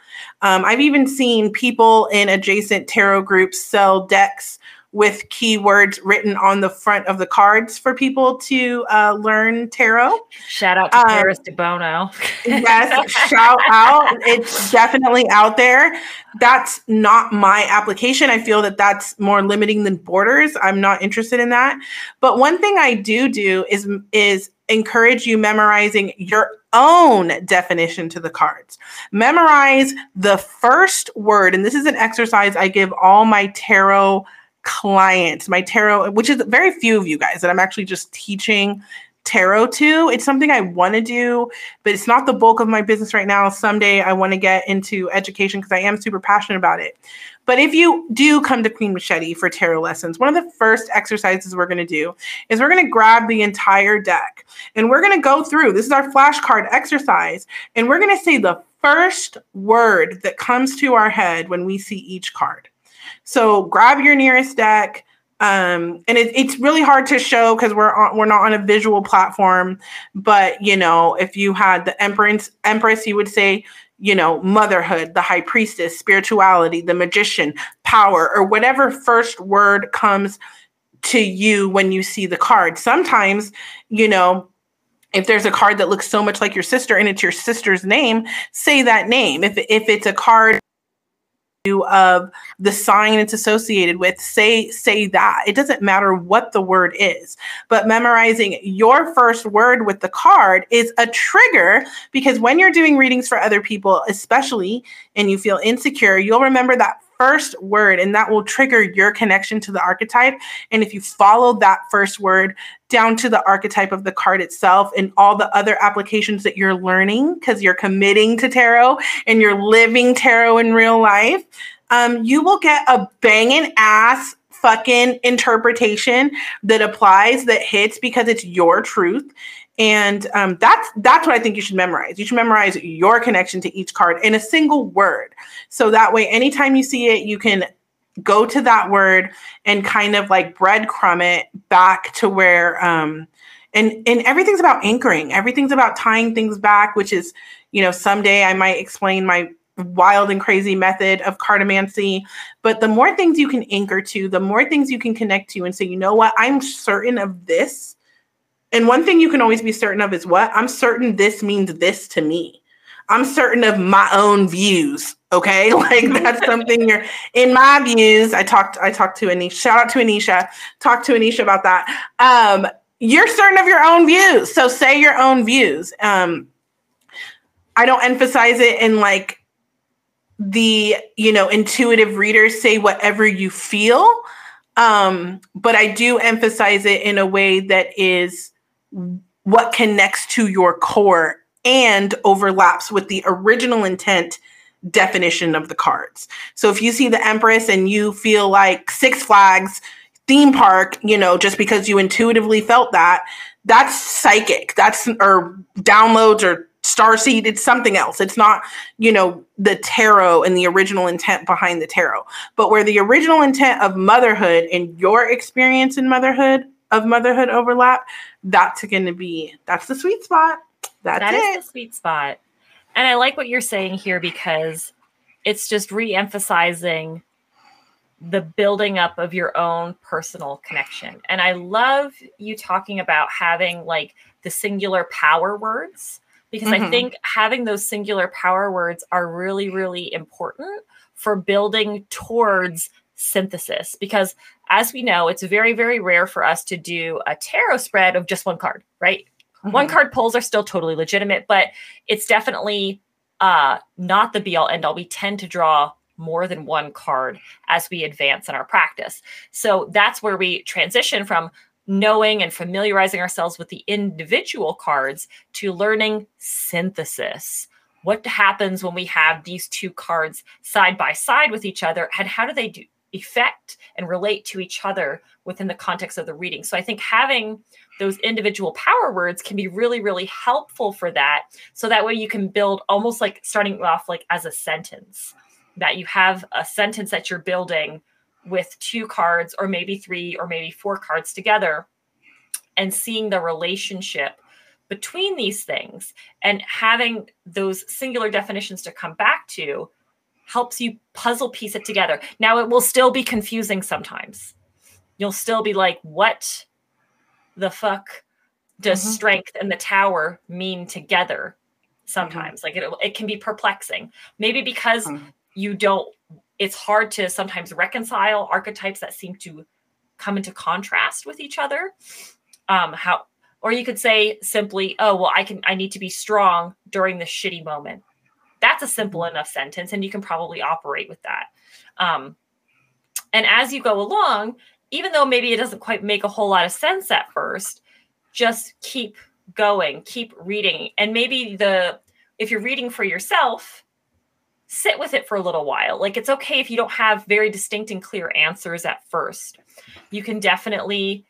Um, i've even seen people in adjacent tarot groups sell decks with keywords written on the front of the cards for people to uh, learn tarot. Shout out to um, Paris de Bono. yes, shout out. It's definitely out there. That's not my application. I feel that that's more limiting than borders. I'm not interested in that. But one thing I do do is is encourage you memorizing your own definition to the cards. Memorize the first word, and this is an exercise I give all my tarot clients, my tarot, which is very few of you guys that I'm actually just teaching tarot to. It's something I want to do, but it's not the bulk of my business right now. Someday I want to get into education because I am super passionate about it. But if you do come to Queen Machete for tarot lessons, one of the first exercises we're going to do is we're going to grab the entire deck and we're going to go through. This is our flashcard exercise, and we're going to say the first word that comes to our head when we see each card. So grab your nearest deck. Um, and it, it's really hard to show because we're on, we're not on a visual platform. But you know, if you had the empress, empress, you would say, you know, motherhood, the high priestess, spirituality, the magician, power, or whatever first word comes to you when you see the card. Sometimes, you know, if there's a card that looks so much like your sister and it's your sister's name, say that name. If if it's a card of the sign it's associated with say say that. It doesn't matter what the word is but memorizing your first word with the card is a trigger because when you're doing readings for other people especially and you feel insecure you'll remember that first word, and that will trigger your connection to the archetype. And if you follow that first word down to the archetype of the card itself and all the other applications that you're learning because you're committing to tarot and you're living tarot in real life, um, you will get a banging ass fucking interpretation that applies that hits because it's your truth and um, that's that's what I think you should memorize. You should memorize your connection to each card in a single word. So that way, anytime you see it, you can go to that word and kind of like breadcrumb it back to where um and and everything's about anchoring. Everything's about tying things back, which is, you know, someday I might explain my wild and crazy method of cartomancy. But the more things you can anchor to, the more things you can connect to and say, you know what, I'm certain of this and one thing you can always be certain of is what? I'm certain this means this to me. I'm certain of my own views. Okay. Like that's something you're in my views. I talked, I talked to Anisha. Shout out to Anisha. Talk to Anisha about that. Um, you're certain of your own views. So say your own views. Um, I don't emphasize it in like the you know intuitive readers say whatever you feel um but i do emphasize it in a way that is what connects to your core and overlaps with the original intent definition of the cards. So if you see the empress and you feel like six flags theme park you know just because you intuitively felt that that's psychic. That's or downloads or star seed. It's something else. It's not you know the tarot and the original intent behind the tarot. But where the original intent of motherhood and your experience in motherhood of motherhood overlap that's going to be that's the sweet spot that's That it is the sweet spot. And I like what you're saying here because it's just re-emphasizing the building up of your own personal connection. And I love you talking about having like the singular power words because I Mhm. think having those singular power words are really, really important for building towards synthesis. Because as we know, it's very, very rare for us to do a tarot spread of just one card, right? One Mhm. card pulls are still totally legitimate, but it's definitely uh, not the be all end all. We tend to draw more than one card as we advance in our practice. So that's where we transition from knowing and familiarizing ourselves with the individual cards to learning synthesis. What happens when we have these two cards side by side with each other, and how do they do effect and relate to each other within the context of the reading? So I think having those individual power words can be really, really helpful for that. So that way you can build almost like starting off like as a sentence, that you have a sentence that you're building with two cards or maybe three or maybe four cards together and seeing the relationship between these things and having those singular definitions to come back to helps you puzzle piece it together. Now it will still be confusing sometimes. You'll still be like, what the fuck does Mhm. strength and the tower mean together? Sometimes, like it, it can be perplexing. Maybe because Mhm. you don't, it's hard to sometimes reconcile archetypes that seem to come into contrast with each other. Um, how, or you could say simply, oh, well, I can, I need to be strong during this shitty moment. That's a simple enough sentence, and you can probably operate with that. Um, and as you go along, even though maybe it doesn't quite make a whole lot of sense at first, just keep going, keep reading. And maybe the if you're reading for yourself, sit with it for a little while. Like it's okay if you don't have very distinct and clear answers at first. You can definitely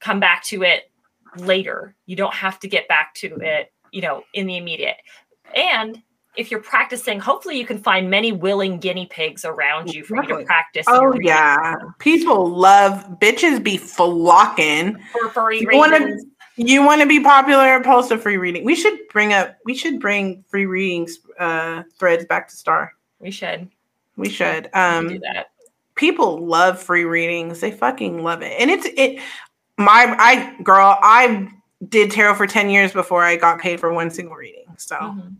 come back to it later. You don't have to get back to it, you know, in the immediate. And if you're practicing, hopefully you can find many willing guinea pigs around you for you to practice. Oh yeah, people love bitches be flocking. for furry You want to you want to be popular? Post a free reading. We should bring up. We should bring free readings uh, threads back to Star. We should, We should. we Um, do that. people love free readings. They fucking love it, and it's it. My I girl, I did tarot for ten years before I got paid for one single reading. So Mhm.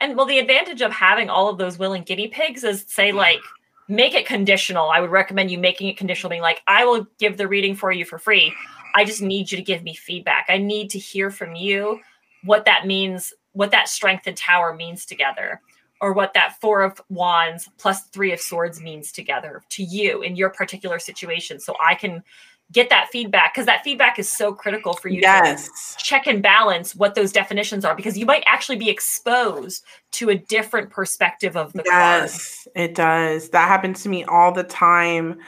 And well, the advantage of having all of those willing guinea pigs is say like make it conditional. I would recommend you making it conditional, being like, I will give the reading for you for free. I just need you to give me feedback. I need to hear from you what that means, what that strength and tower means together, or what that four of wands plus three of swords means together to you in your particular situation. So I can get that feedback because that feedback is so critical for you to yes, check and balance what those definitions are because you might actually be exposed to a different perspective of the card. yes, it does. That happens to me all the time.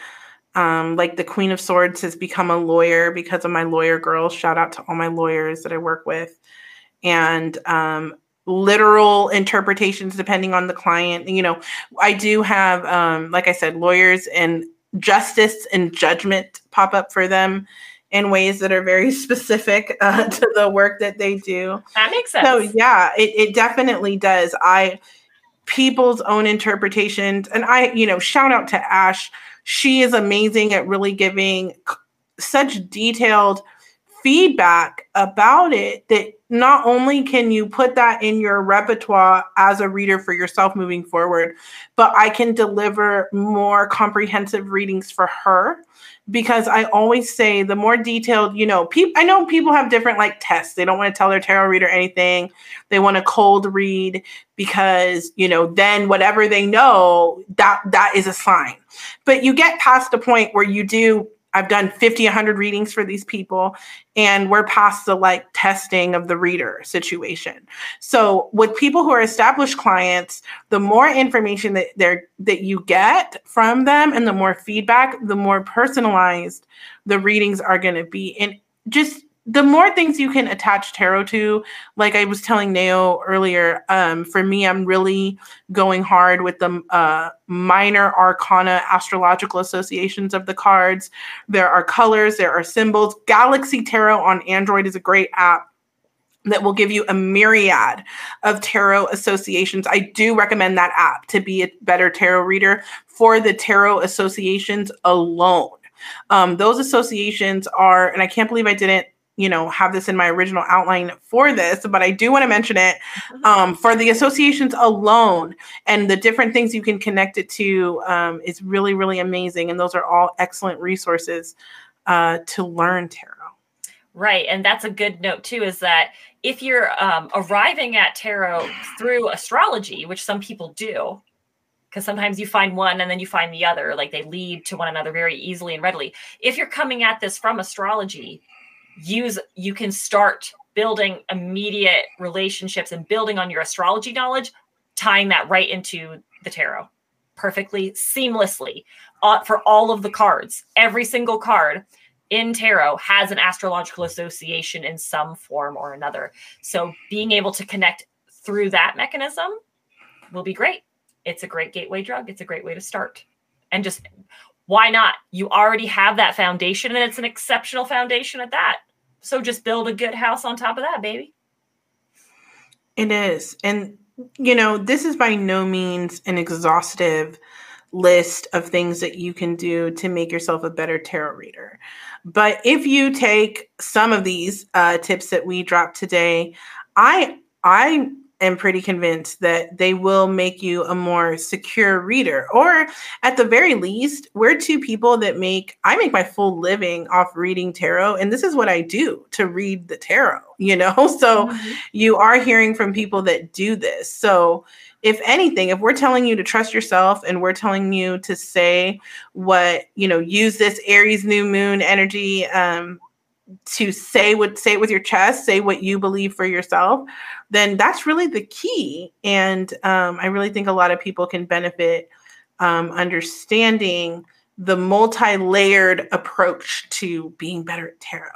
Um, like the Queen of Swords has become a lawyer because of my lawyer girls. Shout out to all my lawyers that I work with. And um, literal interpretations depending on the client. You know, I do have, um, like I said, lawyers and justice and judgment pop up for them in ways that are very specific uh, to the work that they do. That makes sense. So yeah, it, it definitely does. I people's own interpretations, and I, you know, shout out to Ash. She is amazing at really giving such detailed feedback about it that not only can you put that in your repertoire as a reader for yourself moving forward, but I can deliver more comprehensive readings for her because I always say the more detailed, you know, people I know people have different like tests. They don't want to tell their tarot reader anything. They want to cold read because, you know, then whatever they know, that that is a sign. But you get past the point where you do I've done 50, 100 readings for these people, and we're past the like testing of the reader situation. So with people who are established clients, the more information that they're that you get from them and the more feedback, the more personalized the readings are going to be. And just the more things you can attach tarot to, like I was telling Nao earlier, um, for me, I'm really going hard with the uh, minor arcana astrological associations of the cards. There are colors, there are symbols. Galaxy Tarot on Android is a great app that will give you a myriad of tarot associations. I do recommend that app to be a better tarot reader for the tarot associations alone. Um, those associations are, and I can't believe I didn't you know have this in my original outline for this but i do want to mention it mm-hmm. um, for the associations alone and the different things you can connect it to um, is really really amazing and those are all excellent resources uh, to learn tarot right and that's a good note too is that if you're um, arriving at tarot through astrology which some people do because sometimes you find one and then you find the other like they lead to one another very easily and readily if you're coming at this from astrology use you can start building immediate relationships and building on your astrology knowledge tying that right into the tarot perfectly seamlessly uh, for all of the cards. Every single card in tarot has an astrological association in some form or another. So being able to connect through that mechanism will be great. It's a great gateway drug. It's a great way to start. And just why not you already have that foundation and it's an exceptional foundation at that so just build a good house on top of that, baby. It is. And, you know, this is by no means an exhaustive list of things that you can do to make yourself a better tarot reader. But if you take some of these uh, tips that we dropped today, I I am pretty convinced that they will make you a more secure reader. Or at the very least, we're two people that make, I make my full living off reading tarot. And this is what I do to read the tarot, you know? So mm-hmm. you are hearing from people that do this. So if anything, if we're telling you to trust yourself and we're telling you to say what, you know, use this Aries new moon energy, um, to say what say it with your chest say what you believe for yourself then that's really the key. And um, i really think a lot of people can benefit um, understanding the multi-layered approach to being better at tarot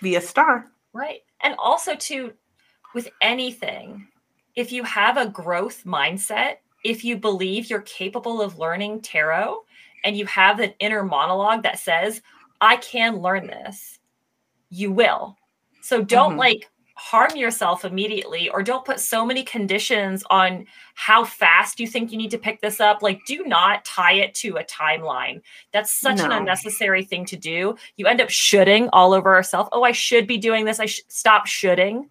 via star. Right. And also to with anything if you have a growth mindset if you believe you're capable of learning tarot and you have an inner monologue that says i can learn this you will. So don't mm-hmm. like harm yourself immediately or don't put so many conditions on how fast you think you need to pick this up like do not tie it to a timeline that's such no. an unnecessary thing to do you end up shoulding all over yourself oh i should be doing this i should stop shoulding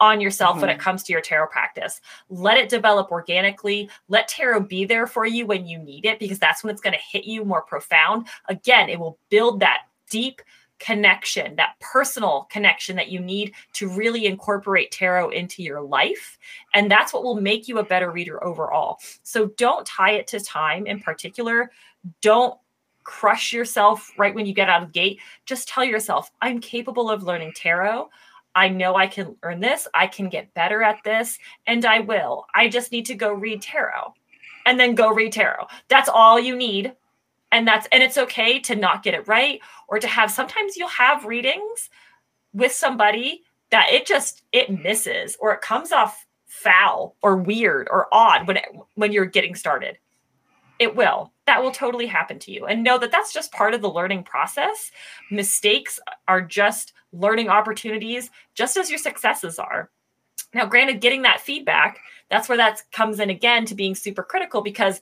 on yourself mm-hmm. when it mm-hmm. comes to your tarot practice let it develop organically let tarot be there for you when you need it because that's when it's going to hit you more profound again it will build that deep connection, that personal connection that you need to really incorporate tarot into your life. And that's what will make you a better reader overall. So don't tie it to time in particular. Don't crush yourself right when you get out of the gate. Just tell yourself, I'm capable of learning tarot. I know I can learn this. I can get better at this, and I will. I just need to go read tarot and then go read tarot. That's all you need and that's and it's okay to not get it right or to have sometimes you'll have readings with somebody that it just it misses or it comes off foul or weird or odd when it, when you're getting started. It will. That will totally happen to you. And know that that's just part of the learning process. Mistakes are just learning opportunities just as your successes are. Now granted getting that feedback that's where that comes in again to being super critical because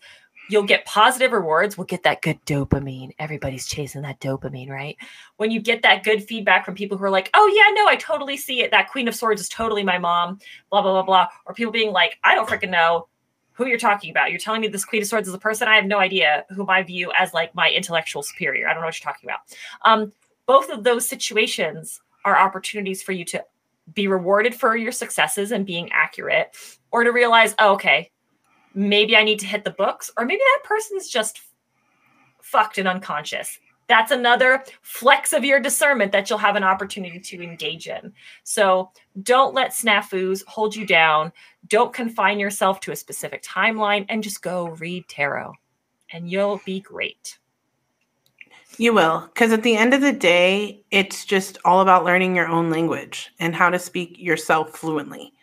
you'll get positive rewards. We'll get that good dopamine. Everybody's chasing that dopamine, right? When you get that good feedback from people who are like, oh, yeah, no, I totally see it. That Queen of Swords is totally my mom, blah, blah, blah, blah. Or people being like, I don't freaking know who you're talking about. You're telling me this Queen of Swords is a person I have no idea whom I view as like my intellectual superior. I don't know what you're talking about. Um, both of those situations are opportunities for you to be rewarded for your successes and being accurate, or to realize, oh, okay, maybe I need to hit the books, or maybe that person's just fucked and unconscious. That's another flex of your discernment that you'll have an opportunity to engage in. So don't let snafus hold you down. Don't confine yourself to a specific timeline and just go read tarot and you'll be great. You will, because at the end of the day, it's just all about learning your own language and how to speak yourself fluently.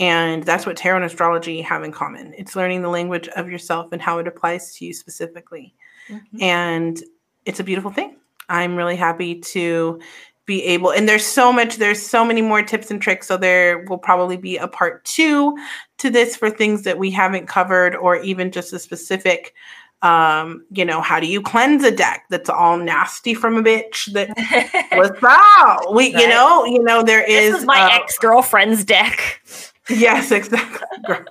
And that's what tarot and astrology have in common. It's learning the language of yourself and how it applies to you specifically. Mm-hmm. And it's a beautiful thing. I'm really happy to be able and there's so much there's so many more tips and tricks so there will probably be a part 2 to this for things that we haven't covered or even just a specific um, you know, how do you cleanse a deck that's all nasty from a bitch that was foul? We, right. you know, you know, there is, this is my ex girlfriend's deck. Yes, exactly. Girl.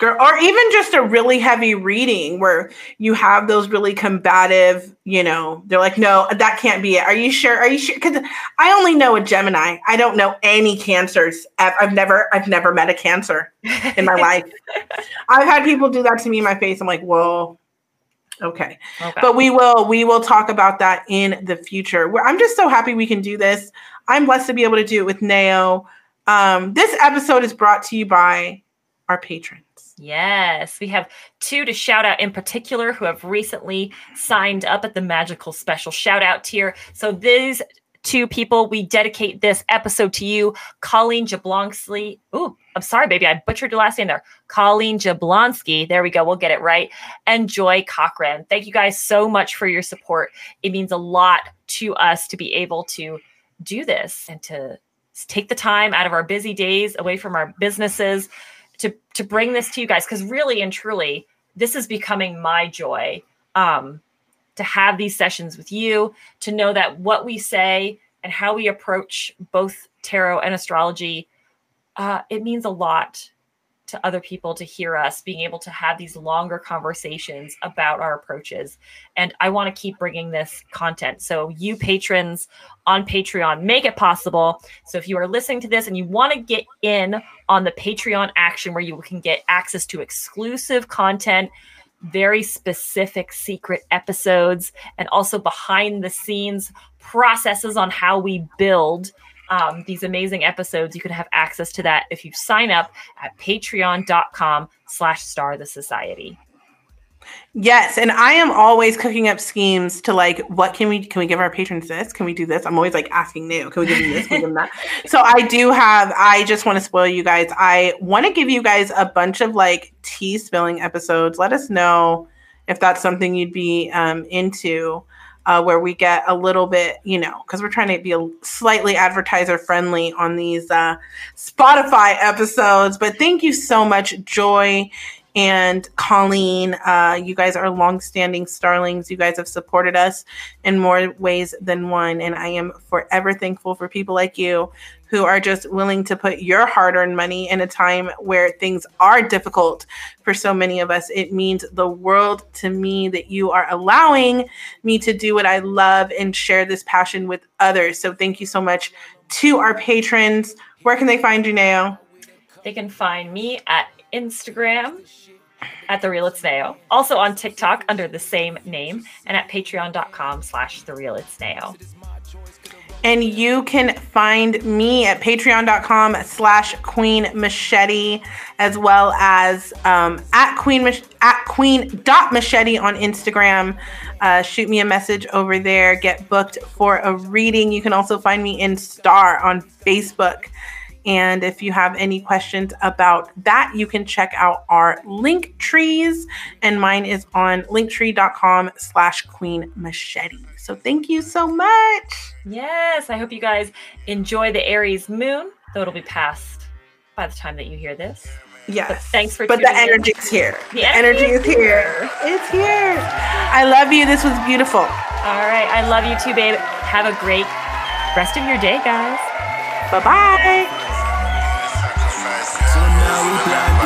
Girl, or even just a really heavy reading where you have those really combative, you know, they're like, no, that can't be it. Are you sure? Are you sure? Because I only know a Gemini. I don't know any cancers. I've never, I've never met a cancer in my life. I've had people do that to me in my face. I'm like, whoa, Okay. okay. But we will we will talk about that in the future. I'm just so happy we can do this. I'm blessed to be able to do it with Nao. Um, this episode is brought to you by our patrons. Yes, we have two to shout out in particular who have recently signed up at the magical special shout out tier. So these two people. We dedicate this episode to you, Colleen Jablonski. Ooh, I'm sorry, baby. I butchered your last name there. Colleen Jablonski. There we go. We'll get it right. And Joy Cochran. Thank you guys so much for your support. It means a lot to us to be able to do this and to take the time out of our busy days away from our businesses to to bring this to you guys. Because really and truly this is becoming my joy um to have these sessions with you, to know that what we say and how we approach both tarot and astrology, uh, it means a lot to other people to hear us being able to have these longer conversations about our approaches. And i want to keep bringing this content. So you patrons on patreon make it possible. So if you are listening to this and you want to get in on the patreon action where you can get access to exclusive content very specific secret episodes and also behind the scenes processes on how we build um, these amazing episodes you can have access to that if you sign up at patreon.com slash star the society Yes, and I am always cooking up schemes to like, what can we can we give our patrons this? Can we do this? I'm always like asking new. Can we give them this? Can we give them that? So I do have. I just want to spoil you guys. I want to give you guys a bunch of like tea spilling episodes. Let us know if that's something you'd be um, into. Uh, where we get a little bit, you know, because we're trying to be a slightly advertiser friendly on these uh, Spotify episodes. But thank you so much, Joy and Colleen. Uh, you guys are longstanding starlings. You guys have supported us in more ways than one. And I am forever thankful for people like you who are just willing to put your hard earned money in a time where things are difficult for so many of us. It means the world to me that you are allowing me to do what I love and share this passion with others. So thank you so much to our patrons. Where can they find you now? They can find me at Instagram at the real it's Nao. Also on TikTok under the same name and at patreon.com slash the real it's Nao. And you can find me at patreon.com slash queen machete as well as um, at queen at queen dot machete on Instagram. Uh, shoot me a message over there. Get booked for a reading. You can also find me in Star on Facebook. And if you have any questions about that, you can check out our link trees. And mine is on linktree.com slash queen machete. So thank you so much. Yes. I hope you guys enjoy the Aries moon, though it'll be past by the time that you hear this. Yes. thanks for But the tuning in. energy is here. The The energy energy is here. It's here. I love you. This was beautiful. All right. I love you too, babe. Have a great rest of your day, guys. Bye bye. Now we plan